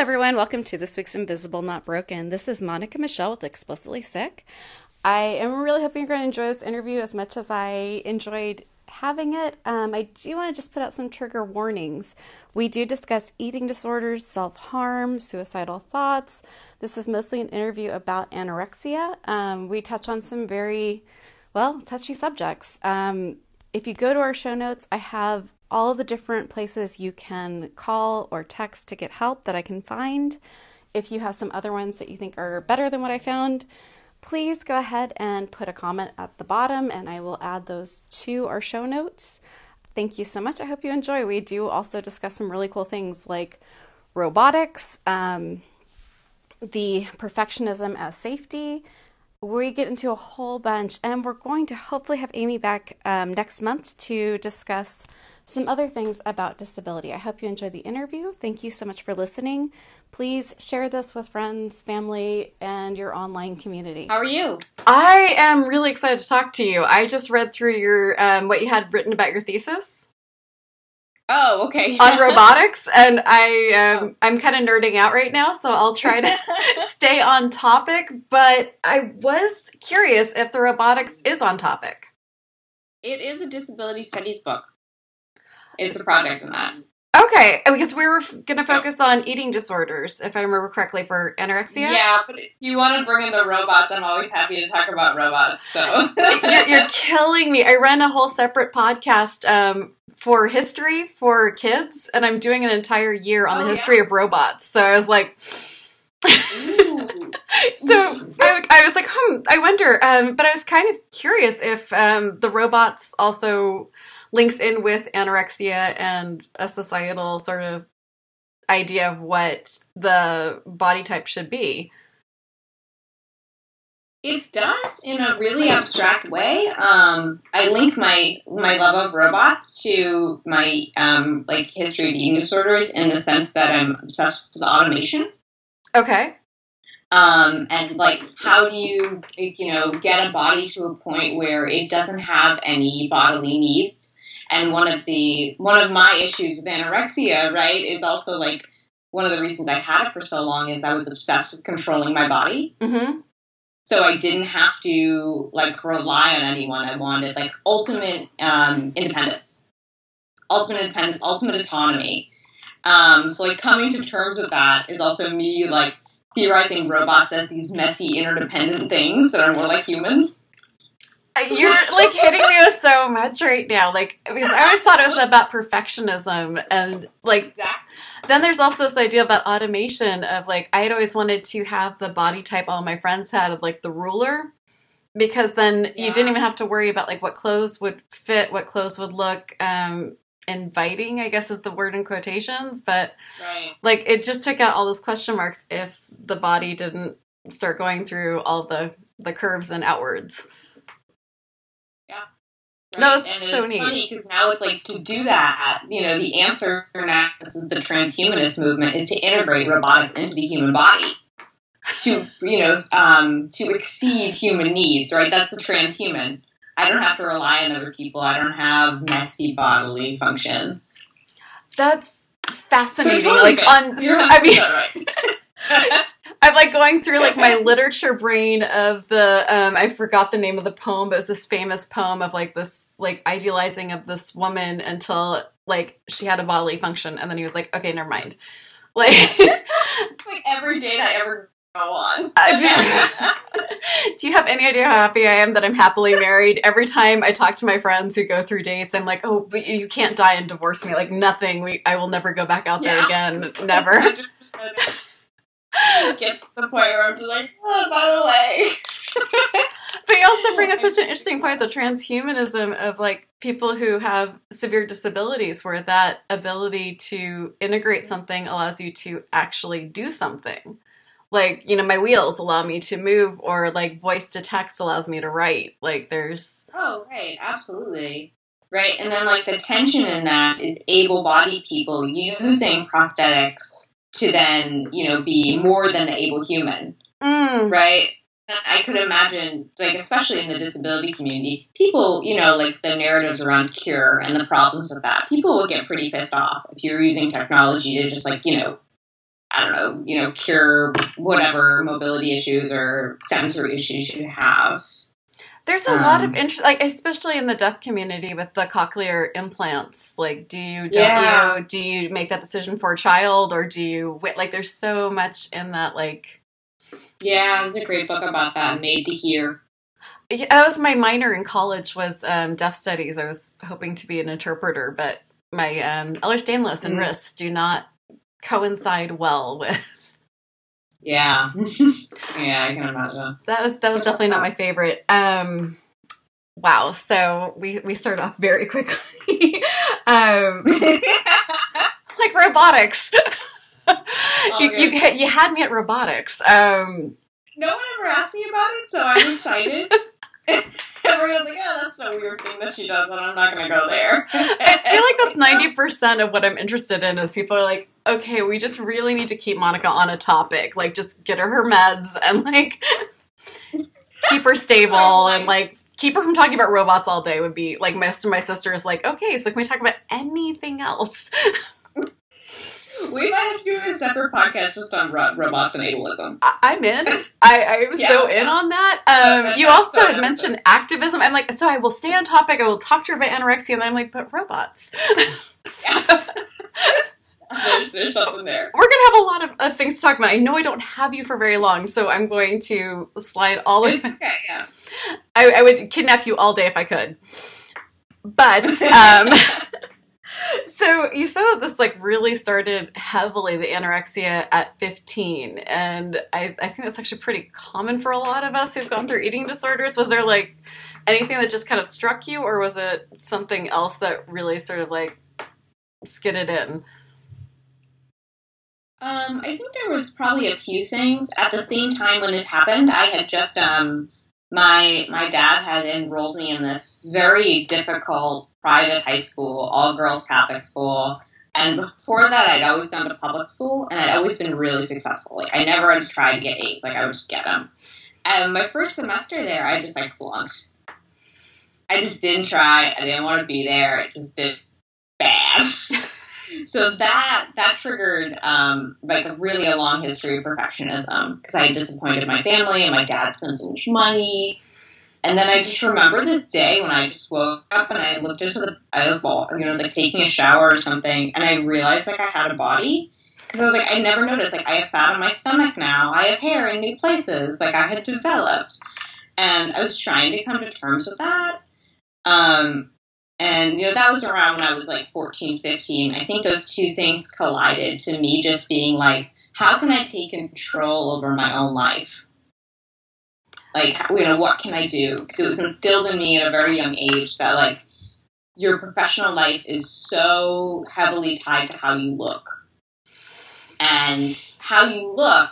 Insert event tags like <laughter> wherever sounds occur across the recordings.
everyone. Welcome to this week's Invisible Not Broken. This is Monica Michelle with Explicitly Sick. I am really hoping you're going to enjoy this interview as much as I enjoyed having it. Um, I do want to just put out some trigger warnings. We do discuss eating disorders, self harm, suicidal thoughts. This is mostly an interview about anorexia. Um, we touch on some very, well, touchy subjects. Um, if you go to our show notes, I have all of the different places you can call or text to get help that I can find. If you have some other ones that you think are better than what I found, please go ahead and put a comment at the bottom and I will add those to our show notes. Thank you so much. I hope you enjoy. We do also discuss some really cool things like robotics, um, the perfectionism as safety. We get into a whole bunch, and we're going to hopefully have Amy back um, next month to discuss some other things about disability. I hope you enjoyed the interview. Thank you so much for listening. Please share this with friends, family, and your online community. How are you? I am really excited to talk to you. I just read through your um, what you had written about your thesis. Oh, okay. <laughs> on <laughs> robotics, and I um, oh. I'm kind of nerding out right now, so I'll try to <laughs> stay on topic. But I was curious if the robotics is on topic. It is a disability studies book it's a project in that. Okay, because we were going to focus on eating disorders, if I remember correctly, for anorexia. Yeah, but if you want to bring in the robots, I'm always happy to talk about robots. So <laughs> you're, you're, killing me. I ran a whole separate podcast um, for history for kids, and I'm doing an entire year on oh, the history yeah? of robots. So I was like. <laughs> so I, I, was like, hmm, I wonder. Um, but I was kind of curious if um, the robots also links in with anorexia and a societal sort of idea of what the body type should be. It does in a really abstract way. Um, I link my my love of robots to my um, like history of eating disorders in the sense that I'm obsessed with automation. Okay. Um, and like, how do you you know get a body to a point where it doesn't have any bodily needs? And one of the one of my issues with anorexia, right, is also like one of the reasons I had it for so long is I was obsessed with controlling my body. Mm-hmm. So I didn't have to like rely on anyone. I wanted like ultimate um, independence, ultimate independence, ultimate autonomy. Um, so like coming to terms with that is also me like theorizing robots as these messy interdependent things that are more like humans. You're like hitting me with so much right now. Like because I always thought it was about perfectionism and like exactly. then there's also this idea about automation of like I had always wanted to have the body type all my friends had of like the ruler because then yeah. you didn't even have to worry about like what clothes would fit, what clothes would look um inviting, I guess is the word in quotations, but right. like it just took out all those question marks if the body didn't start going through all the the curves and outwards. Right? No, it's and so it's neat. funny because now it's like to do that, you know, the answer now is the transhumanist movement is to integrate robotics into the human body to, you know, um, to exceed human needs, right? That's the transhuman. I don't have to rely on other people. I don't have messy bodily functions. That's fascinating. Like on, I mean. <laughs> I'm like going through like my <laughs> literature brain of the um I forgot the name of the poem, but it was this famous poem of like this like idealizing of this woman until like she had a bodily function and then he was like, Okay, never mind. <laughs> Like, like every date I ever go on. <laughs> do you have any idea how happy I am that I'm happily married? Every time I talk to my friends who go through dates, I'm like, oh, but you can't die and divorce me. Like nothing. We, I will never go back out there yeah. again. Never <laughs> get to the point where I'm just like, oh, by the way. <laughs> but you also bring up <laughs> such an interesting point the transhumanism of like people who have severe disabilities where that ability to integrate something allows you to actually do something. Like you know my wheels allow me to move or like voice to text allows me to write. Like there's oh right. Absolutely. Right? And then like the tension in that is able-bodied people using prosthetics to then, you know, be more than the able human. Mm. Right? I could imagine, like, especially in the disability community, people, you know, like the narratives around cure and the problems with that, people will get pretty pissed off if you're using technology to just, like, you know, I don't know, you know, cure whatever mobility issues or sensory issues you have. There's a um, lot of interest, like especially in the deaf community with the cochlear implants. Like, do you don't yeah. you do you make that decision for a child, or do you wait? Like, there's so much in that. Like, yeah, there's a great book about that, Made to Hear. Yeah, that was my minor in college was um, deaf studies. I was hoping to be an interpreter, but my um, Ehlers-Danlos and mm. wrists do not coincide well <laughs> with. Yeah, <laughs> yeah, I can imagine. That was that was definitely not my favorite. Um, wow, so we we started off very quickly. <laughs> um, <laughs> like robotics. You, you, you had me at robotics. Um, no one ever asked me about it, so I'm excited. Everyone's like, yeah, that's a weird thing that she does, but I'm not going to go there. I feel like that's 90% of what I'm interested in is people are like, okay, we just really need to keep Monica on a topic. Like, just get her her meds and, like, <laughs> keep her stable and, like, keep her from talking about robots all day would be, like, most of my sisters, like, okay, so can we talk about anything else? we might have to do a separate podcast just on ro- robots and ableism. I- am in. <laughs> I, I'm yeah. so in on that. Um, you also had mentioned activism. I'm like, so I will stay on topic. I will talk to her about anorexia, and then I'm like, but robots. <laughs> there's, there's something there. We're gonna have a lot of, of, things to talk about. I know I don't have you for very long, so I'm going to slide all in. Okay, yeah. I, I would kidnap you all day if I could. But um, <laughs> so you said that this like really started heavily the anorexia at 15 and I, I think that's actually pretty common for a lot of us who've gone through eating disorders was there like anything that just kind of struck you or was it something else that really sort of like skidded in um, I think there was probably a few things. At the same time when it happened, I had just um, my my dad had enrolled me in this very difficult private high school, all girls Catholic school. And before that, I'd always gone to public school, and I'd always been really successful. Like I never had to try to get A's; like I would just get them. And my first semester there, I just like flunked. I just didn't try. I didn't want to be there. It just did bad. <laughs> so that that triggered um, like a really a long history of perfectionism because I had disappointed my family and my dad spent so much money. And then I just remember this day when I just woke up and I looked into the I was, you know, I was like taking a shower or something, and I realized like I had a body because I was like I never noticed like I have fat on my stomach now, I have hair in new places, like I had developed, and I was trying to come to terms with that. Um, and, you know, that was around when I was like 14, 15. I think those two things collided to me just being like, how can I take control over my own life? Like, you know, what can I do? Because it was instilled in me at a very young age that, like, your professional life is so heavily tied to how you look. And how you look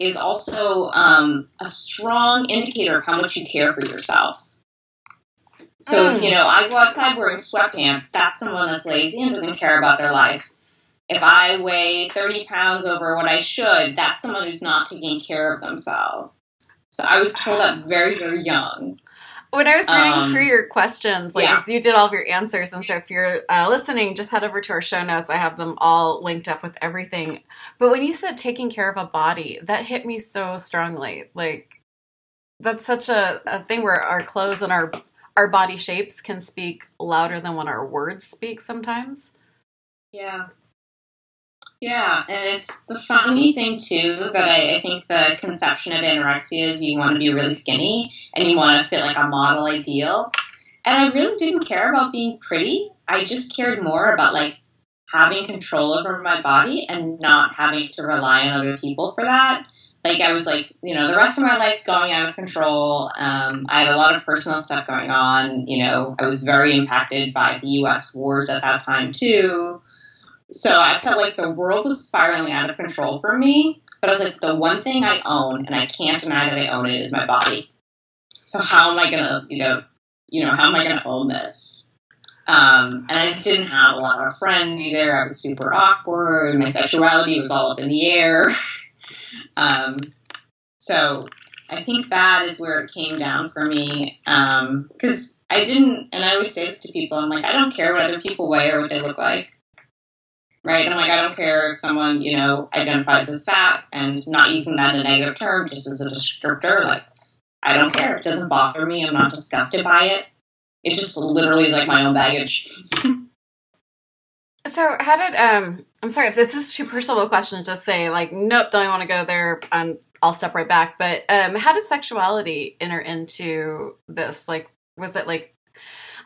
is also um, a strong indicator of how much you care for yourself. So mm. if, you know, I go outside wearing sweatpants, that's someone that's lazy and doesn't care about their life. If I weigh 30 pounds over what I should, that's someone who's not taking care of themselves. So I was told that very, very young. When I was reading um, through your questions, like yeah. you did all of your answers, and so if you're uh, listening, just head over to our show notes. I have them all linked up with everything. But when you said taking care of a body, that hit me so strongly. Like that's such a, a thing where our clothes and our our body shapes can speak louder than what our words speak sometimes. Yeah. Yeah, and it's the funny thing too that I, I, think the conception of anorexia is you want to be really skinny and you want to fit like a model ideal. And I really didn't care about being pretty. I just cared more about like having control over my body and not having to rely on other people for that like I was like, you know, the rest of my life's going out of control. Um, I had a lot of personal stuff going on. You know, I was very impacted by the U.S. wars at that time too. So I felt like the world was spiraling out of control for me. But I was like, the one thing I own, and I can't deny that I own it, is my body. So how am I gonna, you know, you know, how am I gonna own this? Um, and I didn't have a lot of friends either. I was super awkward. My sexuality was all up in the air. <laughs> Um, so I think that is where it came down for me. Because um, I didn't, and I always say this to people, I'm like, I don't care what other people weigh or what they look like. right? And I'm like, I don't care if someone, you know, identifies as fat and not using that in a negative term, just as a descriptor. Like, I don't care. It doesn't bother me. I'm not disgusted by it. It's just literally is like my own baggage. <laughs> so, how did um? I'm sorry if this is too personal a question. Just say like, nope, don't want to go there. Um, I'll step right back. But um, how does sexuality enter into this? Like, was it like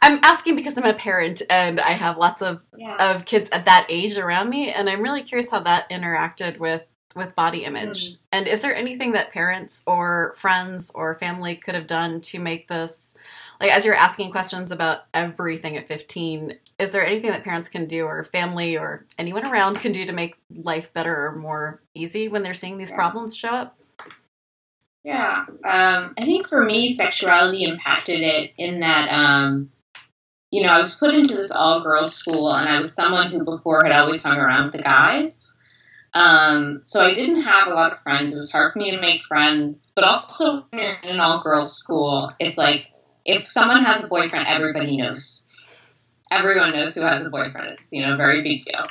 I'm asking because I'm a parent and I have lots of yeah. of kids at that age around me, and I'm really curious how that interacted with with body image. Mm. And is there anything that parents or friends or family could have done to make this like as you're asking questions about everything at 15, is there anything that parents can do or family or anyone around can do to make life better or more easy when they're seeing these yeah. problems show up? Yeah, um, I think for me, sexuality impacted it in that um, you know, I was put into this all girls school and I was someone who before had always hung around with the guys. Um, so I didn't have a lot of friends. It was hard for me to make friends, but also in an all girls school, it's like if someone has a boyfriend, everybody knows. Everyone knows who has a boyfriend. It's, you know, very big deal.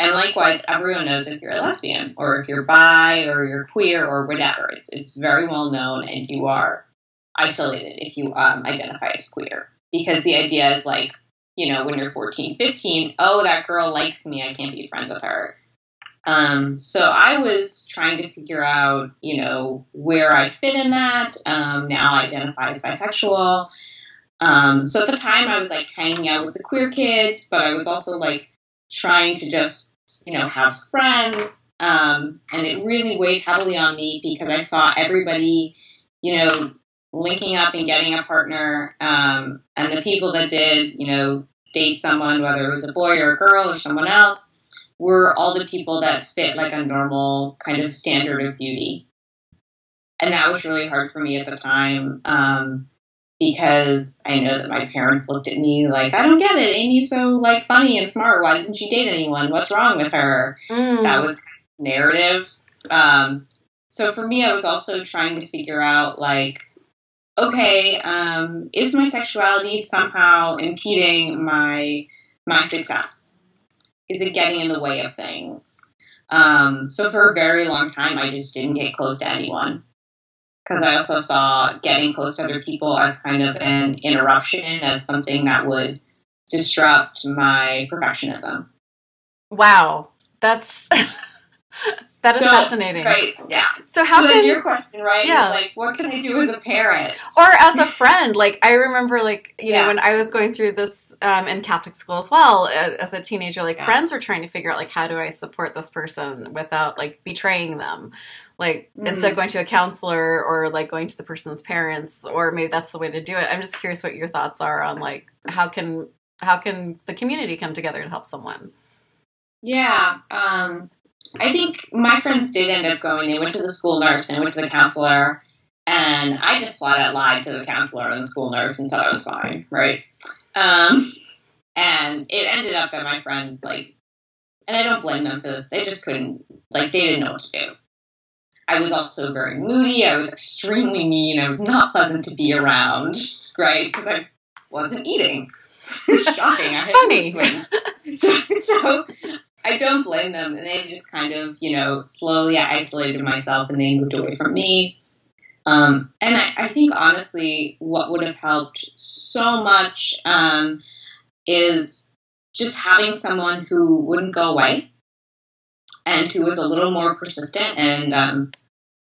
And likewise, everyone knows if you're a lesbian or if you're bi or you're queer or whatever. It's, it's very well known and you are isolated if you um, identify as queer because the idea is like, you know, when you're 14, 15, oh, that girl likes me, I can't be friends with her. Um, so I was trying to figure out, you know, where I fit in that. Um, now I identify as bisexual. Um, so at the time I was like hanging out with the queer kids, but I was also like trying to just, you know, have friends. Um, and it really weighed heavily on me because I saw everybody, you know, linking up and getting a partner. Um, and the people that did, you know, date someone, whether it was a boy or a girl or someone else, were all the people that fit like a normal kind of standard of beauty. And that was really hard for me at the time um, because I know that my parents looked at me like, I don't get it. Amy's so like funny and smart. Why doesn't she date anyone? What's wrong with her? Mm. That was narrative. Um, so for me, I was also trying to figure out like, okay, um, is my sexuality somehow impeding my my success? Is it getting in the way of things? Um, so for a very long time, I just didn't get close to anyone because I also saw getting close to other people as kind of an interruption, as something that would disrupt my perfectionism. Wow, that's <laughs> That is so, fascinating. Right. Yeah. So how so can your question, right? Yeah. Like, what can I do as a parent or as a friend? Like, I remember, like you yeah. know, when I was going through this um, in Catholic school as well as a teenager, like yeah. friends were trying to figure out like how do I support this person without like betraying them. Like mm-hmm. instead of going to a counselor or like going to the person's parents, or maybe that's the way to do it. I'm just curious what your thoughts are on like how can how can the community come together to help someone. Yeah. Um, I think my friends did end up going. They went to the school nurse and went to the counselor, and I just flat out lied to the counselor and the school nurse and said I was fine, right? Um, and it ended up that my friends like, and I don't blame them for this. They just couldn't, like, they didn't know what to do. I was also very moody. I was extremely mean. I was not pleasant to be around, right? Because I wasn't eating. <laughs> Shocking. I Funny. <laughs> So, so I don't blame them. And they just kind of, you know, slowly isolated myself and they moved away from me. Um, and I, I, think honestly, what would have helped so much um, is just having someone who wouldn't go away and who was a little more persistent. And, um,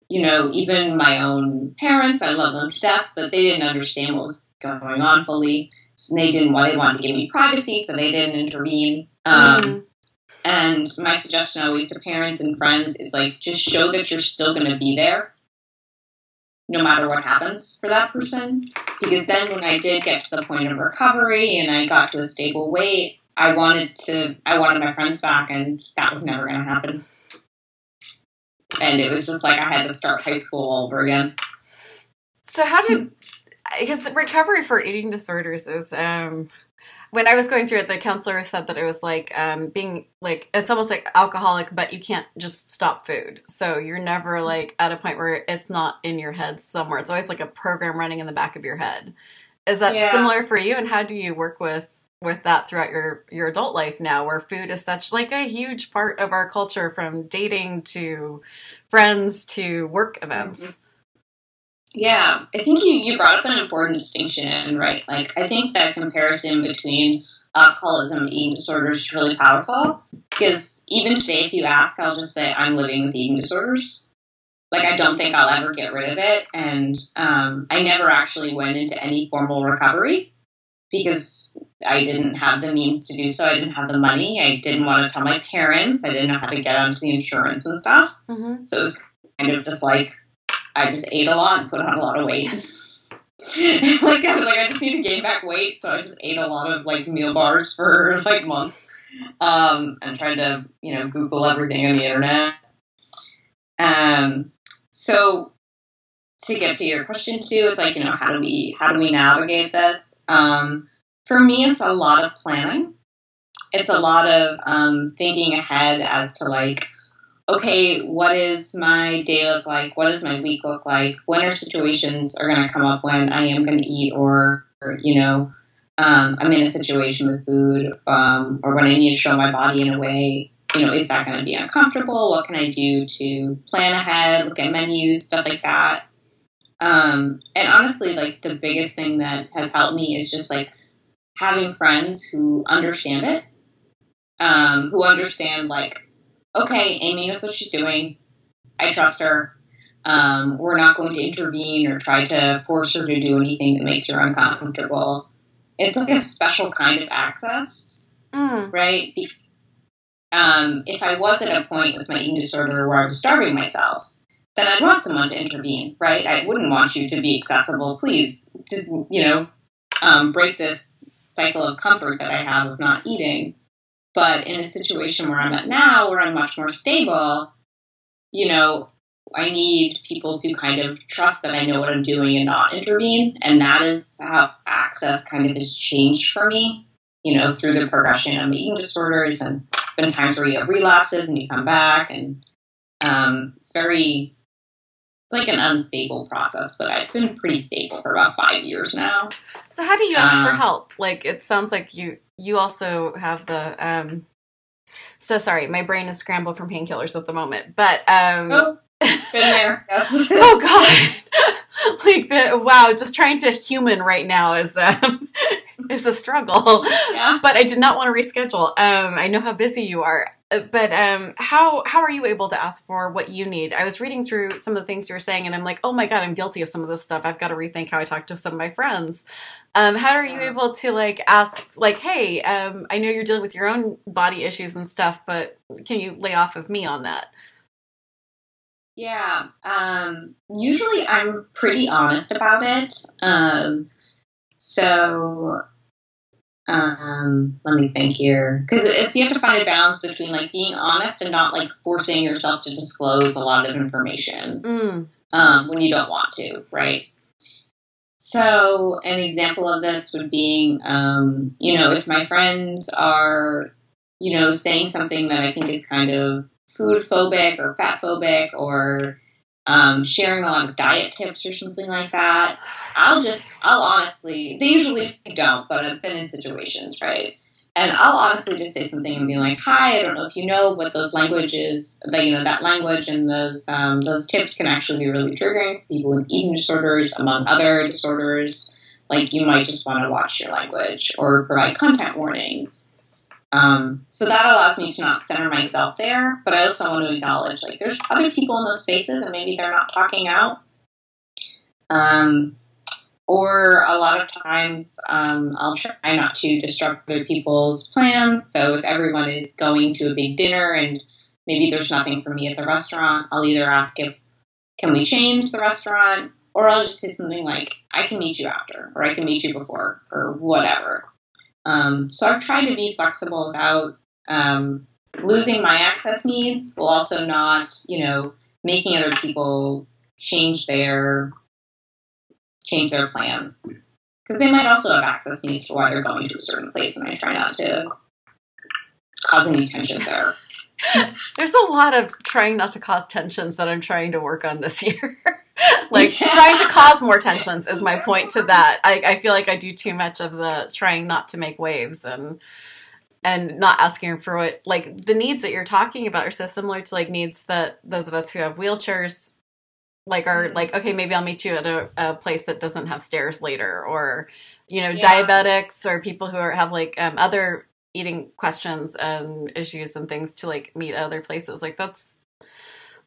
you know, even my own parents, I love them to death, but they didn't understand what was going on fully. So they didn't, well, they wanted to give me privacy, so they didn't intervene. Um, mm-hmm. And my suggestion always to parents and friends is like just show that you're still going to be there no matter what happens for that person. Because then when I did get to the point of recovery and I got to a stable weight, I wanted to, I wanted my friends back and that was never going to happen. And it was just like I had to start high school all over again. So how did, because recovery for eating disorders is, um, when I was going through it, the counselor said that it was like um, being like it's almost like alcoholic, but you can't just stop food. So you're never like at a point where it's not in your head somewhere. It's always like a program running in the back of your head. Is that yeah. similar for you? And how do you work with with that throughout your your adult life now where food is such like a huge part of our culture from dating to friends to work events. Mm-hmm. Yeah, I think you, you brought up an important distinction, right? Like, I think that comparison between alcoholism and eating disorders is really powerful because even today, if you ask, I'll just say I'm living with eating disorders. Like, I don't think I'll ever get rid of it. And um, I never actually went into any formal recovery because I didn't have the means to do so. I didn't have the money. I didn't want to tell my parents. I didn't know how to get onto the insurance and stuff. Mm-hmm. So it was kind of just like I just ate a lot and put on a lot of weight. <laughs> like I was like, I just need to gain back weight, so I just ate a lot of like meal bars for like months, um, and tried to you know Google everything on the internet. Um, so to get to your question too, it's like you know how do we how do we navigate this? Um, for me, it's a lot of planning. It's a lot of um, thinking ahead as to like okay, what is my day look like? What does my week look like? When are situations are going to come up when I am going to eat or, or, you know, um, I'm in a situation with food um, or when I need to show my body in a way, you know, is that going to be uncomfortable? What can I do to plan ahead, look at menus, stuff like that? Um, and honestly, like the biggest thing that has helped me is just like having friends who understand it, um, who understand like okay, Amy knows what she's doing. I trust her. Um, we're not going to intervene or try to force her to do anything that makes her uncomfortable. It's like a special kind of access, mm. right? Because um, if I was at a point with my eating disorder where I was starving myself, then I'd want someone to intervene, right? I wouldn't want you to be accessible. Please, just you know, um, break this cycle of comfort that I have of not eating. But in a situation where I'm at now, where I'm much more stable, you know, I need people to kind of trust that I know what I'm doing and not intervene. And that is how access kind of has changed for me, you know, through the progression of eating disorders and been times where you have relapses and you come back and um, it's very like an unstable process, but I've been pretty stable for about five years now. So how do you ask for um, help? Like it sounds like you you also have the um so sorry, my brain is scrambled from painkillers at the moment. But um oh, been there. <laughs> oh god. <laughs> like the wow, just trying to human right now is um <laughs> is a struggle. Yeah. But I did not want to reschedule. Um I know how busy you are. Uh, but um, how how are you able to ask for what you need? I was reading through some of the things you were saying, and I'm like, oh my god, I'm guilty of some of this stuff. I've got to rethink how I talk to some of my friends. Um, how are you able to like ask, like, hey, um, I know you're dealing with your own body issues and stuff, but can you lay off of me on that? Yeah, um, usually I'm pretty honest about it. Um, so um, let me think here because it's you have to find a balance between like being honest and not like forcing yourself to disclose a lot of information mm. um, when you don't want to, right? So an example of this would be, um, you know, if my friends are, you know, saying something that I think is kind of food phobic or fat phobic or um, sharing a lot of diet tips or something like that. I'll just, I'll honestly, they usually don't, but I've been in situations, right? And I'll honestly just say something and be like, "Hi, I don't know if you know what those languages, that you know, that language and those um, those tips can actually be really triggering for people with eating disorders, among other disorders. Like you might just want to watch your language or provide content warnings." Um, so that allows me to not center myself there, but I also want to acknowledge like there's other people in those spaces and maybe they're not talking out. Um, or a lot of times um, I'll try not to disrupt other people's plans. So if everyone is going to a big dinner and maybe there's nothing for me at the restaurant, I'll either ask if can we change the restaurant, or I'll just say something like I can meet you after, or I can meet you before, or whatever. Um, so I've tried to be flexible without um, losing my access needs, while also not, you know, making other people change their change their plans because they might also have access needs to why they're going to a certain place, and I try not to cause any tension there. <laughs> There's a lot of trying not to cause tensions that I'm trying to work on this year. <laughs> <laughs> like trying to cause more tensions is my point to that. I, I feel like I do too much of the trying not to make waves and and not asking for what like the needs that you're talking about are so similar to like needs that those of us who have wheelchairs like are mm-hmm. like okay maybe i'll meet you at a, a place that doesn't have stairs later or you know yeah. diabetics or people who are have like um, other eating questions and issues and things to like meet other places like that's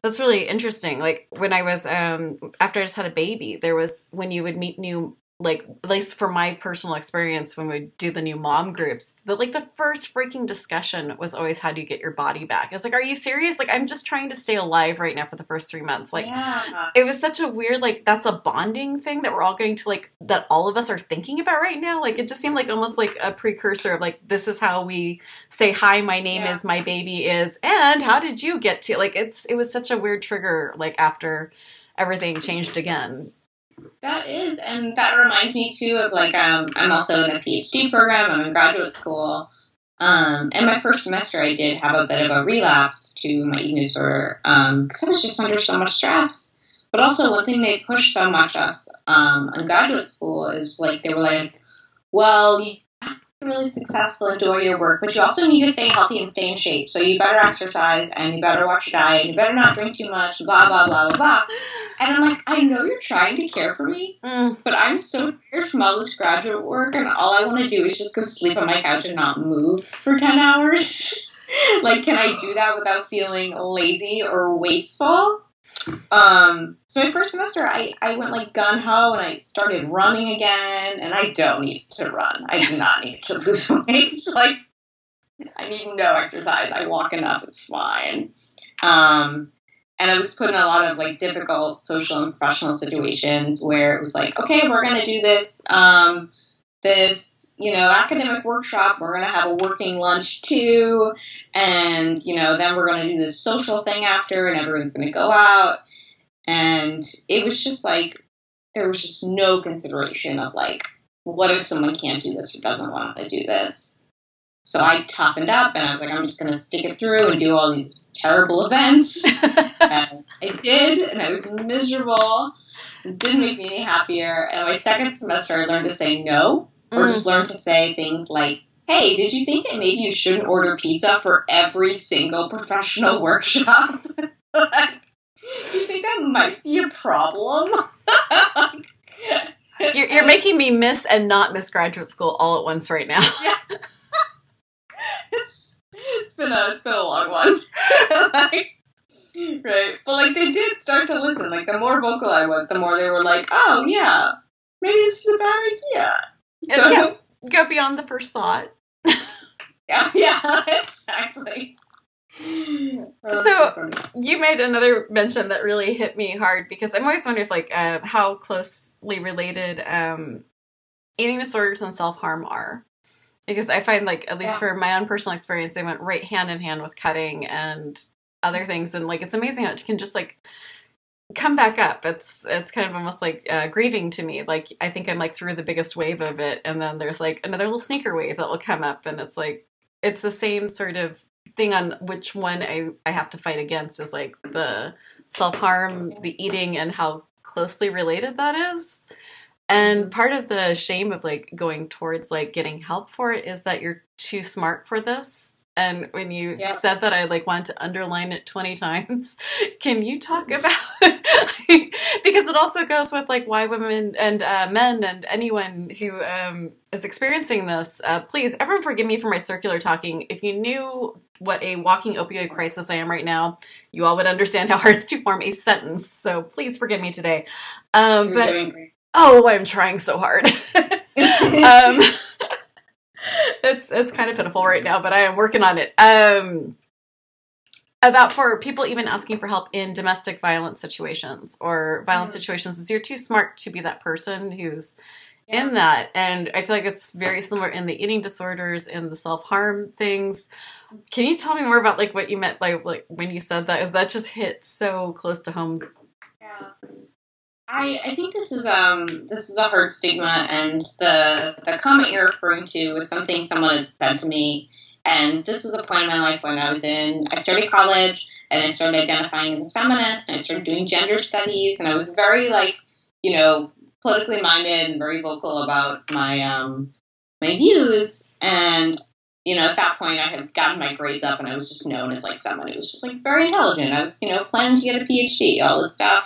that's really interesting. Like when i was um after i just had a baby there was when you would meet new like at least for my personal experience when we do the new mom groups the like the first freaking discussion was always how do you get your body back? It's like are you serious? Like i'm just trying to stay alive right now for the first three months. Like yeah. it was such a weird like that's a bonding thing that we're all going to like that all of us are thinking about right now. Like it just seemed like almost like a precursor of like this is how we say hi my name yeah. is my baby is and how did you get to like it's it was such a weird trigger like after everything changed again that is, and that reminds me too of like um, I'm also in a PhD program. I'm in graduate school, um, and my first semester I did have a bit of a relapse to my eating disorder because um, I was just under so much stress. But also, one thing they pushed so much us um, in graduate school is like they were like, "Well, you really successful and do all your work, but you also need to stay healthy and stay in shape. So you better exercise and you better watch your diet. And you better not drink too much. Blah blah blah blah blah. And I'm like, I know you're trying to care for me, mm. but I'm so tired from all this graduate work, and all I want to do is just go sleep on my couch and not move for ten hours. <laughs> like, can I do that without feeling lazy or wasteful? Um, so my first semester, I, I went like gun ho and I started running again. And I don't need to run. I do not need to <laughs> lose weight. <laughs> like I need no exercise. I walk enough. It's fine. Um, and I was put in a lot of like difficult social and professional situations where it was like, okay, we're gonna do this. Um, this you know, academic workshop. We're going to have a working lunch too. And, you know, then we're going to do this social thing after and everyone's going to go out. And it was just like, there was just no consideration of like, what if someone can't do this or doesn't want to do this? So I toughened up and I was like, I'm just going to stick it through and do all these terrible events. <laughs> and I did, and I was miserable. It didn't make me any happier. And my second semester, I learned to say no or just mm. learn to say things like, hey, did you think that maybe you shouldn't order pizza for every single professional <laughs> workshop? <laughs> like, you think that might be a problem? <laughs> you're, you're, making me miss and not miss graduate school all at once right now. yeah. it's, it's been a it's been a long one. like, right. But like they did start to listen. Like the more vocal I was, the more they were like, Oh yeah, maybe this is a bad idea. Yeah, go beyond the first thought. <laughs> yeah, yeah, <laughs> exactly. so you made another mention that really hit me hard because I'm always wondering if like uh, how closely related um, eating disorders and self harm are. Because I find like at least yeah. for my own personal experience, they went right hand in hand with cutting and other things, and like it's amazing how it can just like come back up. It's it's kind of almost like uh, grieving to me. Like I think I'm like through the biggest wave of it, and then there's like another little sneaker wave that will come up, and it's like it's the same sort of thing on which one I I have to fight against is like the self harm, the eating, and how closely related that is. And part of the shame of like going towards like getting help for it is that you're too smart for this and when you said that, I like want to underline it 20 times. <laughs> Can you talk about <laughs> because it also goes with like why women and uh, men and anyone who um, is experiencing this, uh, please, everyone forgive me for my circular talking. If you knew what a walking opioid crisis I am right now, you all would understand how hard it's to form a sentence. So please forgive me today. Um, but oh, I'm trying so hard. <laughs> um, <laughs> it's it's kind of pitiful right now, but I am working on it. Um, about for people even asking for help in domestic violence situations or violent mm. situations is you're too smart to be that person who's yeah. in that and i feel like it's very similar in the eating disorders and the self-harm things can you tell me more about like what you meant by like when you said that is that just hit so close to home I, I think this is um this is a hard stigma, and the the comment you're referring to was something someone had said to me, and this was a point in my life when I was in I started college, and I started identifying as a feminist, and I started doing gender studies, and I was very like, you know, politically minded and very vocal about my um, my views. And you know, at that point, I had gotten my grades up, and I was just known as like someone who was just like very intelligent. I was, you know, planning to get a PhD, all this stuff.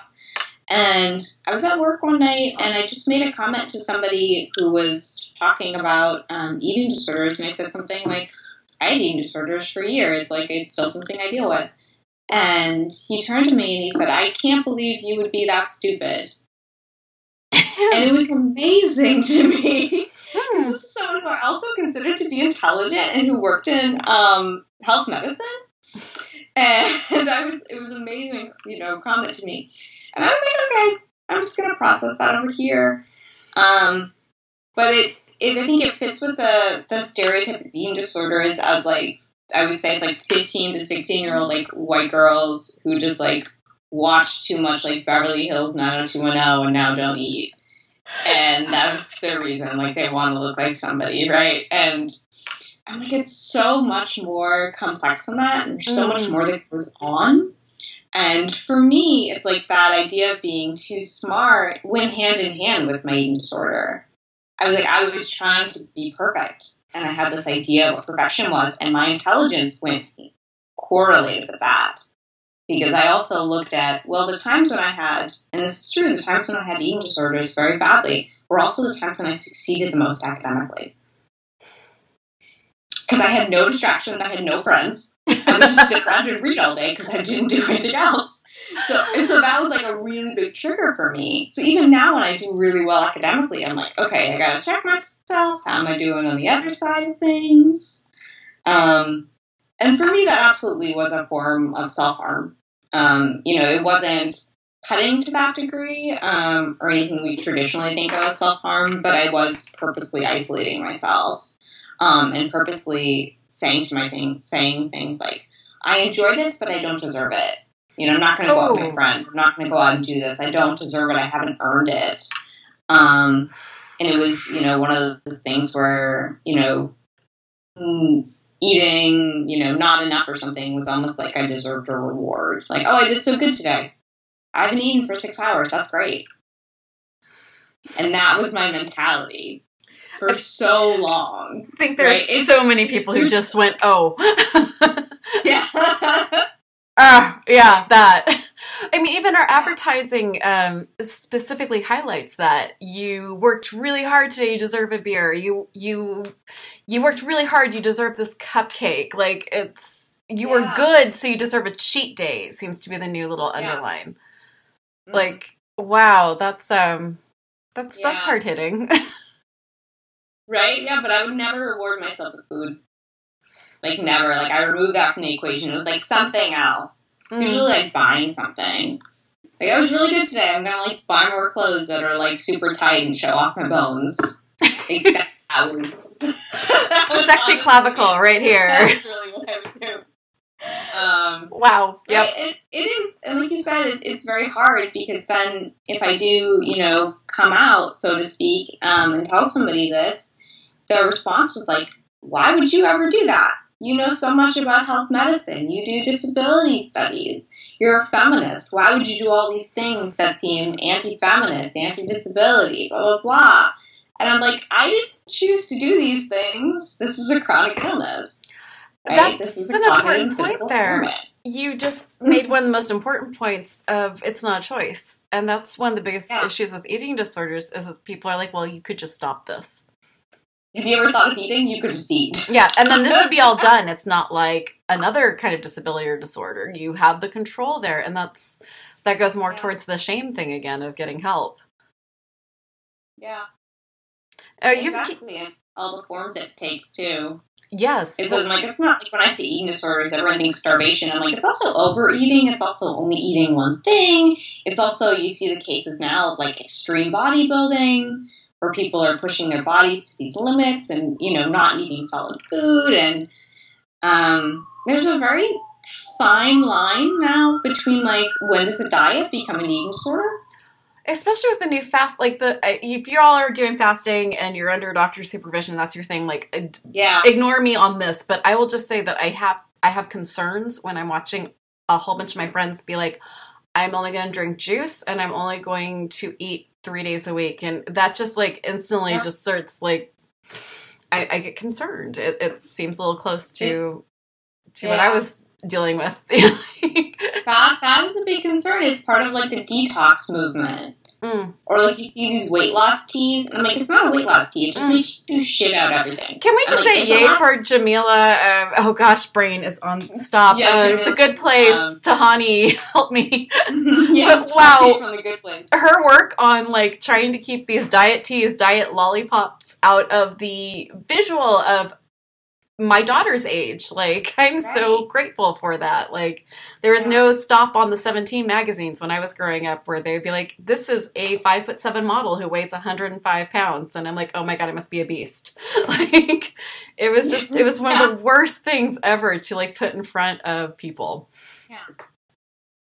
And I was at work one night, and I just made a comment to somebody who was talking about um, eating disorders, and I said something like, "I had eating disorders for years. Like it's still something I deal with." And he turned to me and he said, "I can't believe you would be that stupid." and it was amazing to me. <laughs> This is someone who I also considered to be intelligent and who worked in um, health medicine. And I <laughs> was, it was amazing, you know, comment to me. And I was like, okay, I'm just going to process that over here. Um, but it, it, I think it fits with the, the stereotype of eating disorders as like, I would say like 15 to 16 year old like white girls who just like watch too much like Beverly Hills 90210 and now don't eat and that's the reason like they want to look like somebody right and i'm like it's so much more complex than that and there's so much mm-hmm. more that goes on and for me it's like that idea of being too smart went hand in hand with my eating disorder i was like i was trying to be perfect and i had this idea of what perfection was and my intelligence went correlated with that because I also looked at, well, the times when I had, and this is true, the times when I had eating disorders very badly were also the times when I succeeded the most academically. Because I had no distractions, I had no friends. I would just sit around and read all day because I didn't do anything else. So, so that was like a really big trigger for me. So even now when I do really well academically, I'm like, okay, I gotta check myself. How am I doing on the other side of things? Um, and for me, that absolutely was a form of self harm. Um, you know, it wasn't cutting to that degree um, or anything we traditionally think of as self harm, but I was purposely isolating myself um, and purposely saying to my thing, saying things like, "I enjoy this, but I don't deserve it." You know, I'm not going to go out with my oh. friends. I'm not going to go out and do this. I don't deserve it. I haven't earned it. Um, and it was, you know, one of those things where, you know, mm, eating, you know, not enough or something was almost like I deserved a reward. Like, oh, I did so good today. I haven't eaten for six hours. That's great. And that was my mentality for so long. I think there's right? so many people who just went, oh. <laughs> yeah. <laughs> Ah, uh, yeah, that. I mean, even our advertising um, specifically highlights that you worked really hard today. You deserve a beer. You you you worked really hard. You deserve this cupcake. Like it's you yeah. were good, so you deserve a cheat day. Seems to be the new little underline. Yeah. Mm-hmm. Like wow, that's um, that's yeah. that's hard hitting. <laughs> right? Yeah, but I would never reward myself with food. Like never. Like I removed that from the equation. It was like something else Mm. Usually like buying something. Like I was really good today. I'm gonna like buy more clothes that are like super tight and show off my bones. <laughs> Like, that was, that was sexy clavicle right here. <laughs> That's really what I would do. Um, wow. Yep. It, it is, and like you said, it, it's very hard because then if I do, you know, come out, so to speak, um, and tell somebody this, the response was like, "Why would you ever do that?" You know so much about health medicine. You do disability studies. You're a feminist. Why would you do all these things that seem anti feminist, anti disability, blah, blah, blah? And I'm like, I didn't choose to do these things. This is a chronic illness. Right? That's an important point there. You just <laughs> made one of the most important points of it's not a choice. And that's one of the biggest yeah. issues with eating disorders is that people are like, well, you could just stop this. If you ever thought of eating, you could just eat. Yeah, and then this would be all <laughs> done. It's not like another kind of disability or disorder. You have the control there, and that's that goes more yeah. towards the shame thing again of getting help. Yeah. Oh, you exactly. all the forms it takes too. Yes. It's like it's not like when I see eating disorders, everyone thinks starvation. I'm like, it's also overeating. It's also only eating one thing. It's also you see the cases now of like extreme bodybuilding where people are pushing their bodies to these limits and you know not eating solid food. And um, there's a very fine line now between like when does a diet become an eating disorder? Especially with the new fast like the uh, if you all are doing fasting and you're under doctor's supervision that's your thing like yeah. ignore me on this but i will just say that i have i have concerns when i'm watching a whole bunch of my friends be like, I'm only going to drink juice and I'm only going to eat three days a week. And that just like instantly yeah. just starts like, I, I get concerned. It, it, seems a little close to to yeah. what I was dealing with. <laughs> that that is a big concern. It's part of like the detox movement. Mm. Or like you see these weight loss teas, and I'm like, it's not a weight loss tea. It just mm. makes you shit out everything. Can we just like, say yay for Jameela? Um, oh gosh, brain is on <laughs> stop. Yeah, uh, the Good Place, um, Tahani, <laughs> help me. <laughs> yeah, but, wow, from the Good Place. Her work on like trying to keep these diet teas, diet lollipops out of the visual of my daughter's age. Like, <laughs> I'm right. so grateful for that. Like, there was yeah. no stop on the 17 magazines when I was growing up where they'd be like, this is a five foot seven model who weighs 105 pounds. And I'm like, oh my God, I must be a beast. <laughs> like, it was just, it was one yeah. of the <laughs> worst things ever to like put in front of people. Yeah.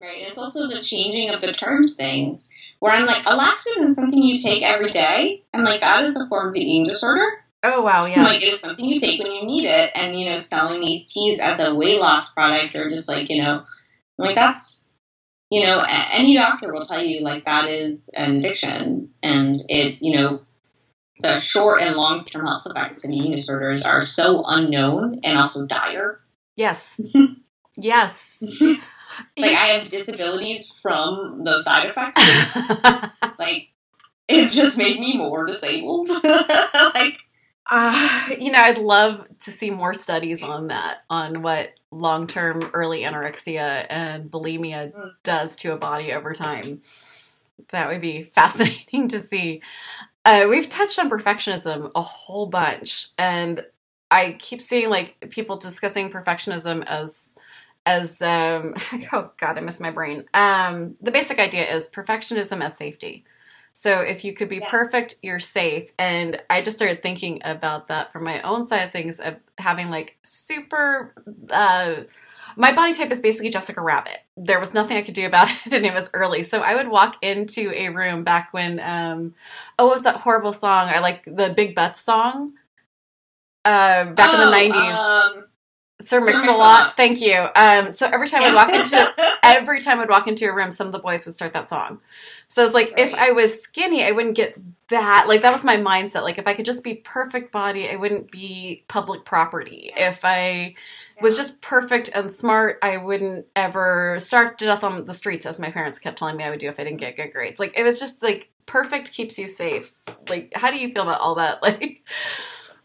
Right. It's also the changing of the terms things where I'm like, a laxative is something you take every day. And like, that is a form of eating disorder. Oh wow, yeah. Like it's something you take when you need it, and you know, selling these teas as a weight loss product or just like you know, like that's you know, any doctor will tell you like that is an addiction, and it you know, the short and long term health effects of eating disorders are so unknown and also dire. Yes. <laughs> yes. like I have disabilities from those side effects. <laughs> like it just made me more disabled. <laughs> like uh, you know, I'd love to see more studies on that, on what long term early anorexia and bulimia mm. does to a body over time. That would be <laughs> fascinating to see. Uh, we've touched on perfectionism a whole bunch, and I keep seeing like people discussing perfectionism as as um <laughs> oh god i miss my brain um the basic idea is perfectionism as safety so if you could be yeah. perfect, you're safe. And I just started thinking about that from my own side of things of having like super uh my body type is basically Jessica Rabbit. There was nothing I could do about <laughs> it, and it was early. So I would walk into a room back when, um, oh, what was that horrible song? I like the Big Butts song. Uh, back oh, in the oh, nineties. Um, Sir Mix-a-Lot. Thank you. Um, so every time I'd walk into <laughs> every time I'd walk into your room, some of the boys would start that song. So it's like right. if I was skinny, I wouldn't get that. Like that was my mindset. Like if I could just be perfect body, I wouldn't be public property. If I was just perfect and smart, I wouldn't ever starve to death on the streets, as my parents kept telling me I would do if I didn't get good grades. Like it was just like perfect keeps you safe. Like how do you feel about all that? <laughs> Like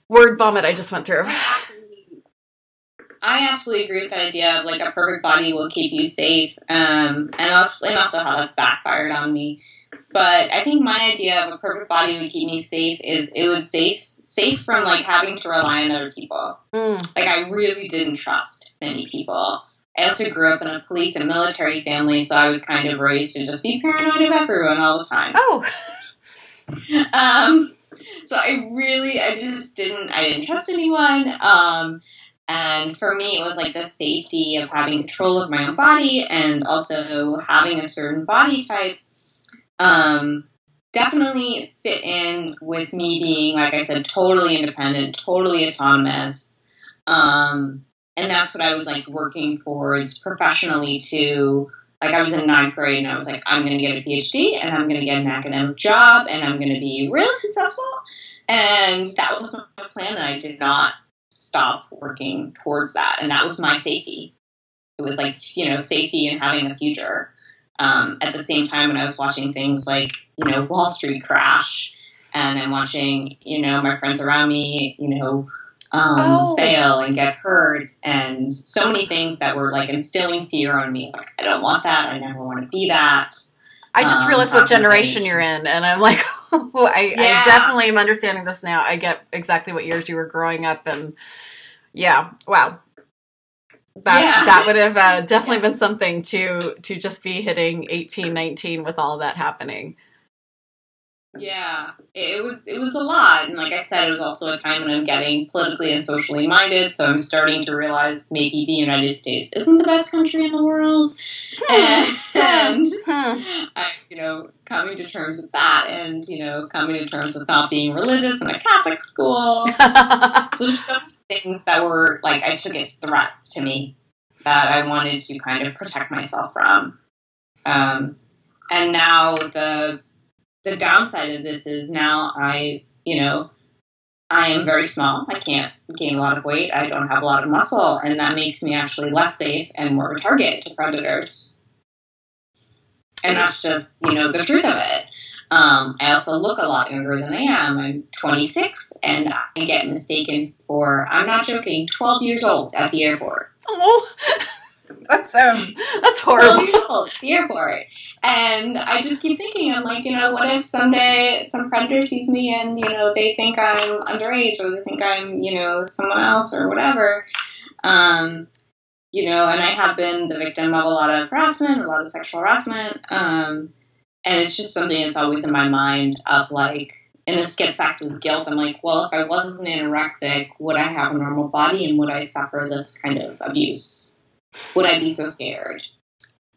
word vomit I just went through. I absolutely agree with that idea of like a perfect body will keep you safe, um, and also, and also how that backfired on me. But I think my idea of a perfect body would keep me safe is it would safe safe from like having to rely on other people. Mm. Like I really didn't trust many people. I also grew up in a police and military family, so I was kind of raised to just be paranoid of everyone all the time. Oh. <laughs> um. So I really, I just didn't, I didn't trust anyone. Um and for me, it was like the safety of having control of my own body and also having a certain body type. Um, definitely fit in with me being, like I said, totally independent, totally autonomous. Um, and that's what I was like working towards professionally to like I was in ninth grade and I was like, I'm gonna get a PhD and I'm gonna get an academic job and I'm gonna be really successful. And that was my plan and I did not stop working towards that. And that was my safety. It was like, you know, safety and having a future. Um, at the same time, when I was watching things like, you know, Wall Street crash, and I'm watching, you know, my friends around me, you know, um, oh. fail and get hurt, and so many things that were like instilling fear on me. Like, I don't want that. I never want to be that. I just um, realized what generation you're in, and I'm like, <laughs> <laughs> I, yeah. I, definitely am understanding this now. I get exactly what years you were growing up, and yeah, wow, that yeah. that would have uh, definitely been something to to just be hitting 18, 19 with all that happening. Yeah, it was it was a lot, and like I said, it was also a time when I'm getting politically and socially minded. So I'm starting to realize maybe the United States isn't the best country in the world, hmm, hmm, and, hmm. <laughs> and I, you know, coming to terms with that, and you know, coming to terms with not being religious in a Catholic school. <laughs> so there's some things that were like I took as threats to me. that I wanted to kind of protect myself from. Um, and now the the downside of this is now I, you know, I am very small. I can't gain a lot of weight. I don't have a lot of muscle, and that makes me actually less safe and more of a target to predators. And that's just, you know, the truth of it. Um, I also look a lot younger than I am. I'm 26, and I get mistaken for, I'm not joking, 12 years old at the airport. Oh, <laughs> that's um, that's horrible. at the airport. And I just keep thinking, I'm like, you know, what if someday some predator sees me and, you know, they think I'm underage or they think I'm, you know, someone else or whatever. Um, you know, and I have been the victim of a lot of harassment, a lot of sexual harassment. Um, and it's just something that's always in my mind of like, and this gets back to guilt. I'm like, well, if I wasn't anorexic, would I have a normal body and would I suffer this kind of abuse? Would I be so scared?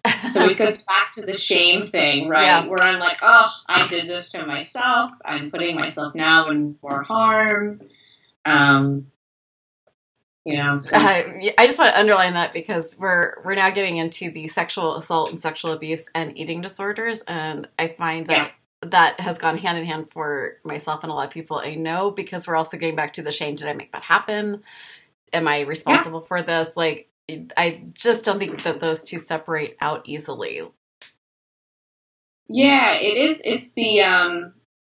<laughs> so it goes back to the shame thing, right? Yeah. Where I'm like, oh, I did this to myself. I'm putting myself now in more harm. Um, you know, so. uh, I just want to underline that because we're we're now getting into the sexual assault and sexual abuse and eating disorders, and I find that. Yes. That has gone hand in hand for myself and a lot of people I know because we're also going back to the shame. Did I make that happen? Am I responsible yeah. for this? Like, I just don't think that those two separate out easily. Yeah, it is. It's the um,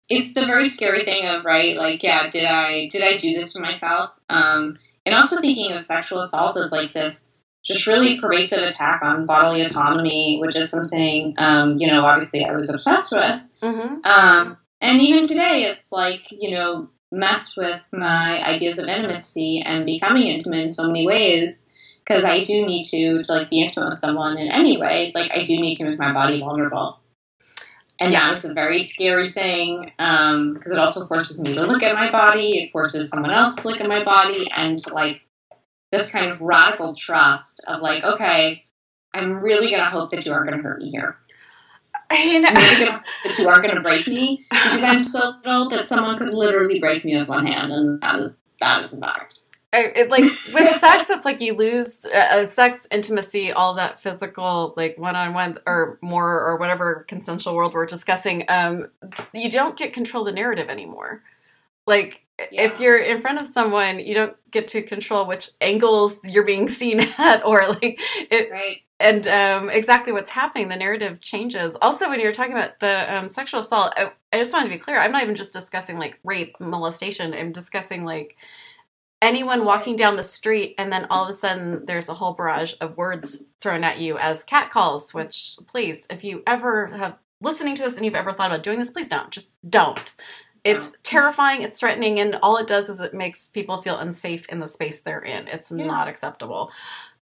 it's the very scary thing of right, like yeah, did I did I do this to myself? Um, and also thinking of sexual assault as like this just really pervasive attack on bodily autonomy, which is something um, you know obviously I was obsessed with. Mm-hmm. Um, and even today, it's like you know mess with my ideas of intimacy and becoming intimate in so many ways because I do need to to like be intimate with someone in any way. It's like I do need to make my body vulnerable, and yeah. that is a very scary thing because um, it also forces me to look at my body. It forces someone else to look at my body, and to like this kind of radical trust of like, okay, I'm really gonna hope that you aren't gonna hurt me here. Know. I'm really <laughs> gonna that you aren't gonna break me because I'm so <laughs> little that someone could literally break me with one hand, and that is that is a fact. I, it, like with <laughs> sex, it's like you lose uh, sex, intimacy, all that physical, like one on one or more or whatever consensual world we're discussing. Um, you don't get control the narrative anymore. Like yeah. if you're in front of someone, you don't get to control which angles you're being seen <laughs> at, or like it. Right. And um, exactly what's happening, the narrative changes. Also, when you're talking about the um, sexual assault, I, I just wanted to be clear. I'm not even just discussing like rape, molestation. I'm discussing like anyone walking down the street and then all of a sudden there's a whole barrage of words thrown at you as catcalls which please if you ever have listening to this and you've ever thought about doing this please don't. Just don't. It's terrifying it's threatening and all it does is it makes people feel unsafe in the space they're in. It's yeah. not acceptable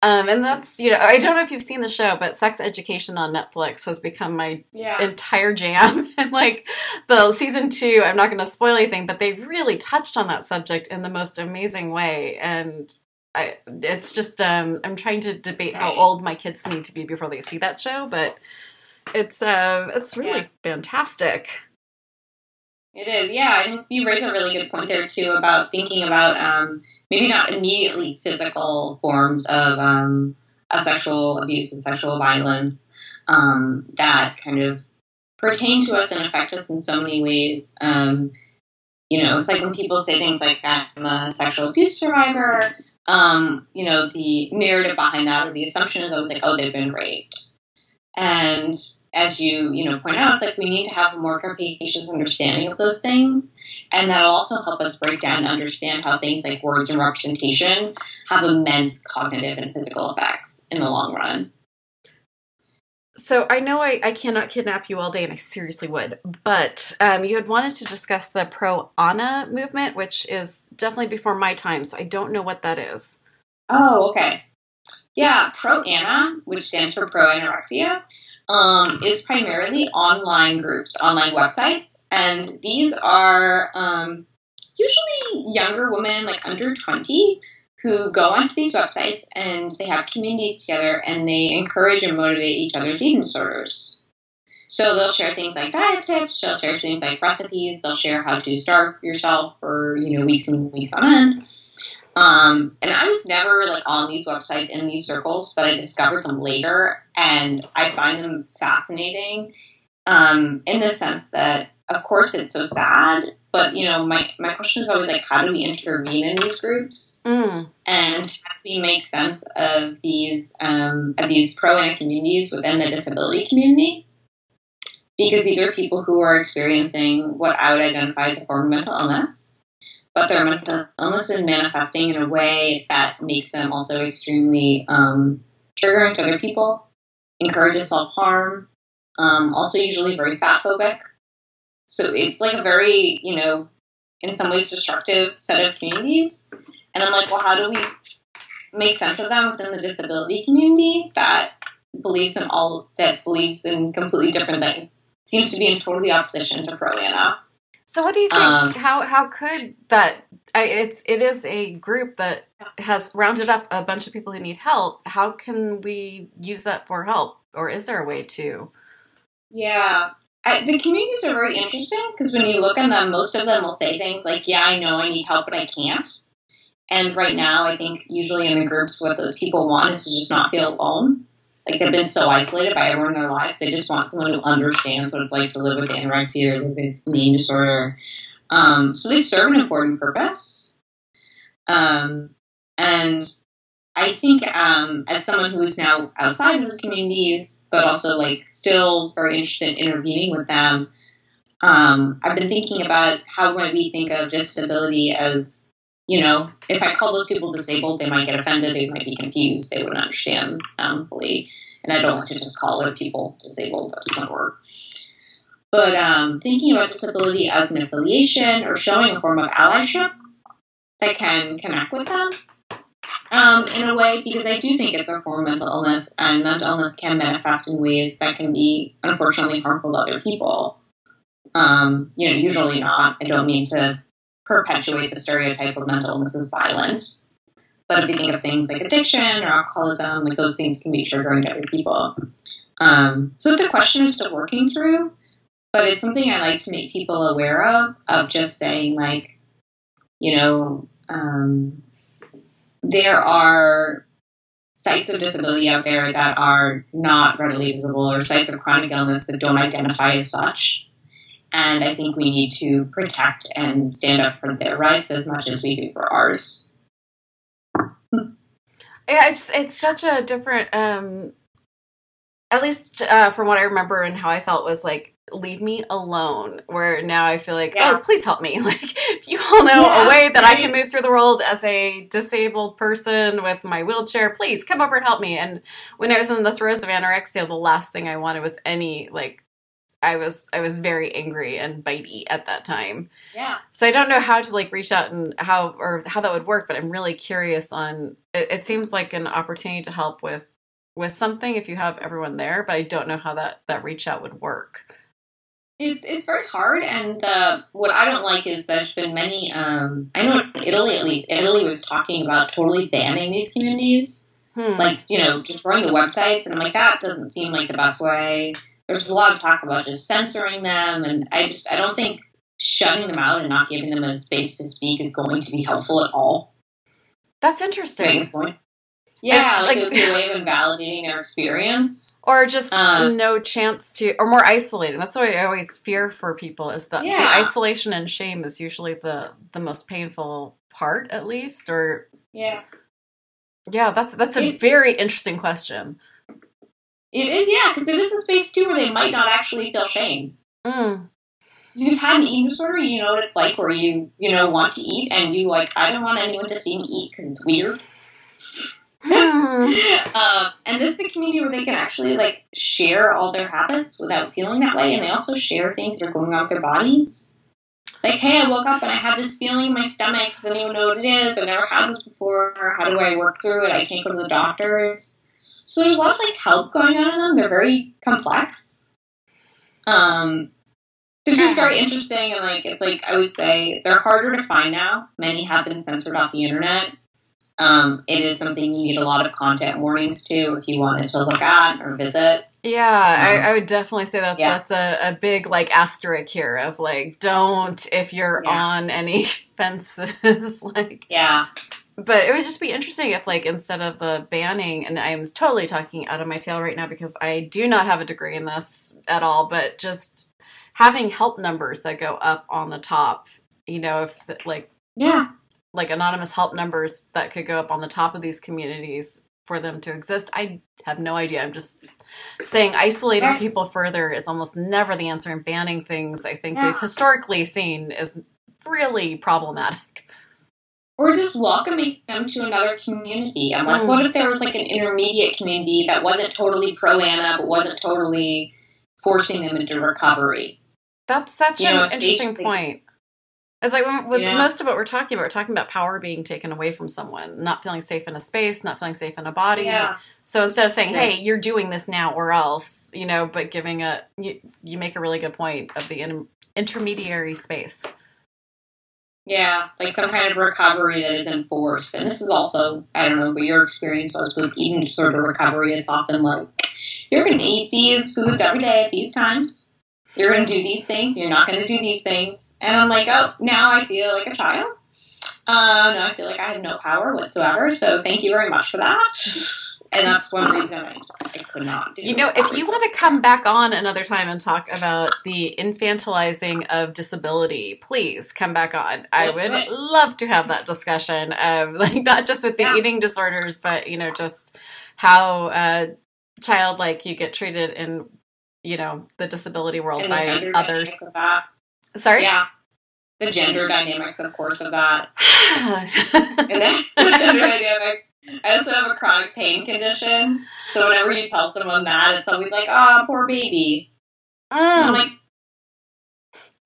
um, and that's, you know, I don't know if you've seen the show, but Sex Education on Netflix has become my yeah. entire jam. <laughs> and like the season two, I'm not going to spoil anything, but they really touched on that subject in the most amazing way. And I, it's just, um, I'm trying to debate right. how old my kids need to be before they see that show, but it's, uh, it's really yeah. fantastic. It is, yeah. And you raise a really good point there too about thinking about, um, maybe not immediately physical forms of, um, of sexual abuse and sexual violence um, that kind of pertain to us and affect us in so many ways. Um, you know, it's like when people say things like, I'm a sexual abuse survivor, um, you know, the narrative behind that or the assumption is always like, oh, they've been raped. And as you you know point out, it's like we need to have a more capacious understanding of those things, and that'll also help us break down and understand how things like words and representation have immense cognitive and physical effects in the long run. So I know I, I cannot kidnap you all day, and I seriously would. But um, you had wanted to discuss the pro Ana movement, which is definitely before my time. So I don't know what that is. Oh, okay. Yeah, pro Ana, which stands for pro anorexia, um, is primarily online groups, online websites, and these are um, usually younger women, like under 20, who go onto these websites and they have communities together and they encourage and motivate each other's eating disorders. So they'll share things like diet tips, they'll share things like recipes, they'll share how to starve yourself for you know weeks and weeks on end. Um, and I was never like on these websites in these circles, but I discovered them later, and I find them fascinating. Um, in the sense that, of course, it's so sad, but you know, my my question is always like, how do we intervene in these groups, Mm. and how do we make sense of these um, of these pro ana communities within the disability community? Because these are people who are experiencing what I would identify as a form of mental illness but their mental illness is manifesting in a way that makes them also extremely um, triggering to other people, encourages self harm, um, also usually very fat phobic. So it's like a very, you know, in some ways destructive set of communities. And I'm like, well, how do we make sense of them within the disability community that believes in all that believes in completely different things? Seems to be in totally opposition to pro ana. So what do you think? Um, how how could that? I, it's it is a group that has rounded up a bunch of people who need help. How can we use that for help, or is there a way to? Yeah. I, the communities are very interesting because when you look at them, most of them will say things like, Yeah, I know I need help, but I can't. And right now, I think usually in the groups, what those people want is to just not feel alone. Like they've been so isolated by everyone in their lives, they just want someone who understands what it's like to live with anorexia or live with eating disorder. Um, so they serve an important purpose. Um, and I think um, as someone who is now outside of those communities, but also like still very interested in intervening with them, um, I've been thinking about how might we think of disability as, you know, if I call those people disabled, they might get offended, they might be confused, they wouldn't understand um, fully, and I don't want to just call other people disabled. That doesn't work. But um, thinking about disability as an affiliation or showing a form of allyship that can connect with them um, in a way because I do think it's a form of mental illness, and mental illness can manifest in ways that can be unfortunately harmful to other people. Um, you know, usually not. I don't mean to perpetuate the stereotype of mental illness as violent, but if you think of things like addiction or alcoholism, like those things can be triggering to other people. Um, so it's a question of still working through, but it's something I like to make people aware of, of just saying like, you know, um, there are sites of disability out there that are not readily visible or sites of chronic illness that don't identify as such. And I think we need to protect and stand up for their rights as much as we do for ours. Yeah, it's it's such a different. um At least uh, from what I remember and how I felt was like leave me alone. Where now I feel like, Yeah. oh, please help me. <laughs> Like, if you all know Yeah, a way that I can move through the world as a disabled person with my wheelchair, please come over and help me. And when I was in the throes of anorexia, the last thing I wanted was any like. I was I was very angry and bitey at that time. Yeah. So I don't know how to like reach out and how or how that would work, but I'm really curious on. It, it seems like an opportunity to help with with something if you have everyone there, but I don't know how that that reach out would work. It's it's very hard, and the what I don't like is there's been many. Um, I know in Italy at least, Italy was talking about totally banning these communities, Hmm. like you know, just running the websites, and I'm like that doesn't seem like the best way. There's a lot of talk about just censoring them, and I just I don't think shutting them out and not giving them a space to speak is going to be helpful at all. That's interesting. Yeah, And, like, like- it would be a way of invalidating their experience. <laughs> Or just Uh, no chance to, or more isolating. That's what I always fear for people is that Yeah. the isolation and shame is usually the the most painful part, at least. Or Yeah. yeah, that's that's a very interesting question. It is, yeah, because it is a space too where they might not actually feel shame. Mm. If you've had an eating disorder, you know what it's like where you, you know, want to eat and you like, I don't want anyone to see me eat because it's weird. Hmm. <laughs> um, and this is a community where they can actually like share all their habits without feeling that way, and they also share things that are going on with their bodies. Like, hey, I woke up and I had this feeling in my stomach. Does anyone know what it is? I've never had this before. How do I work through it? I can't go to the doctors. So there's a lot of like help going on in them. They're very complex. Um, they're just very interesting, and like it's like I always say, they're harder to find now. Many have been censored off the internet. Um, it is something you need a lot of content warnings to if you wanted to look at or visit. Yeah, I, Um, I would definitely say that yeah. that's a, a big like asterisk here of like don't if you're Yeah. on any <laughs> fences <laughs> like Yeah, but it would just be interesting if, like, instead of the banning, and I'm totally talking out of my tail right now because I do not have a degree in this at all, but just having help numbers that go up on the top, you know, if the, like, yeah, like anonymous help numbers that could go up on the top of these communities for them to exist. I have no idea. I'm just saying isolating yeah. people further is almost never the answer, and banning things I think yeah. we've historically seen is really problematic. Or just welcoming them to another community. I'm like, mm. what if there was like an intermediate community that wasn't totally pro Ana, but wasn't totally forcing them into recovery? That's such you an know, interesting point. It's like with yeah. most of what we're talking about, we're talking about power being taken away from someone, not feeling safe in a space, not feeling safe in a body. Yeah. So instead of saying, yeah. "Hey, you're doing this now or else," you know, but giving a you, you make a really good point of the in, intermediary space. Yeah, like some kind of recovery that is enforced. And this is also, I don't know what your experience was with eating disorder recovery. It's often like, you're going to eat these foods every day at these times. You're going to do these things. You're not going to do these things. And I'm like, oh, now I feel like a child. Um, now I feel like I have no power whatsoever. So thank you very much for that. And that's one reason I just I could not do. You know, if you want to come back on another time and talk about the infantilizing of disability, please come back on. I would love to have that discussion. Um, <laughs> like not just with the yeah. eating disorders, but you know, just how uh, childlike you get treated in you know the disability world and by others. Sorry. Yeah. The gender dynamics, of course, of that. <sighs> and then <laughs> the gender dynamic. I also have a chronic pain condition, so whenever you tell someone that, it's always like, "Oh, poor baby." Mm. I'm like,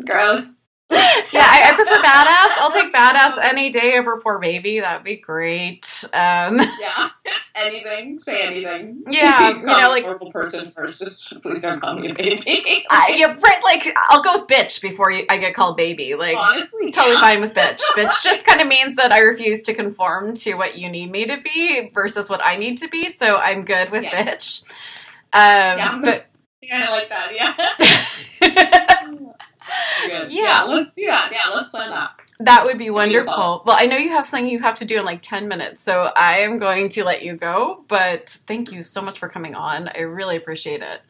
gross yeah, I, I, prefer badass. I'll take badass any day over poor baby. That'd be great. Um, yeah, <laughs> anything. Say anything. Yeah, <laughs> you know, like horrible person first. Just please don't call me a baby. <laughs> I, yeah, right. Like I'll go with bitch before you, I get called baby. Like Honestly, totally yeah. fine with bitch. bitch just kind of means that I refuse to conform to what you need me to be versus what I need to be. So I'm good with yeah. bitch. Um, yeah, but yeah, I like that. Yeah. Yeah. yeah, let's do that. Yeah, let's plan that. That would be wonderful. Well, I know you have something you have to do in like 10 minutes, so I am going to let you go, but thank you so much for coming on. I really appreciate it.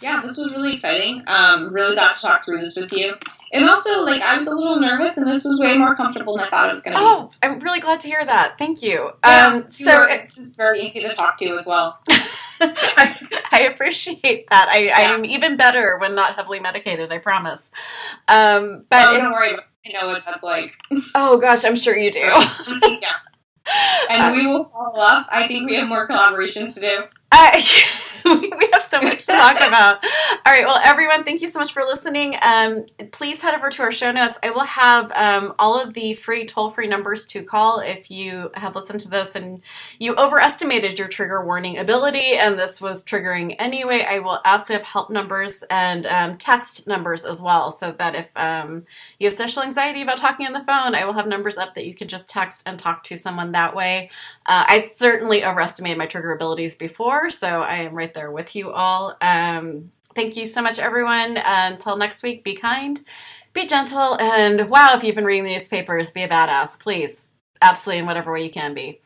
Yeah, this was really exciting. Um, really got to talk through this with you. And also, like, I was a little nervous, and this was way more comfortable than I thought it was going to be. Oh, I'm really glad to hear that. Thank you. Yeah, um, so it's just very easy to talk to as well. <laughs> <laughs> I, I, appreciate that. I, yeah. I'm even better when not heavily medicated. I promise. Um, but oh, don't worry. I know what that's like. Oh gosh, I'm sure you do. <laughs> yeah. And uh, we will follow up. I think we have more collaborations to do. Uh, <laughs> we have so much to talk about. All right. Well, everyone, thank you so much for listening. Um, please head over to our show notes. I will have um, all of the free toll free numbers to call if you have listened to this and you overestimated your trigger warning ability and this was triggering anyway. I will absolutely have help numbers and um, text numbers as well so that if um, you have social anxiety about talking on the phone, I will have numbers up that you can just text and talk to someone that way. Uh, I certainly overestimated my trigger abilities before, so I am right there with you all. Um, thank you so much, everyone. Until next week, be kind, be gentle, and wow, if you've been reading the newspapers, be a badass, please. Absolutely, in whatever way you can be.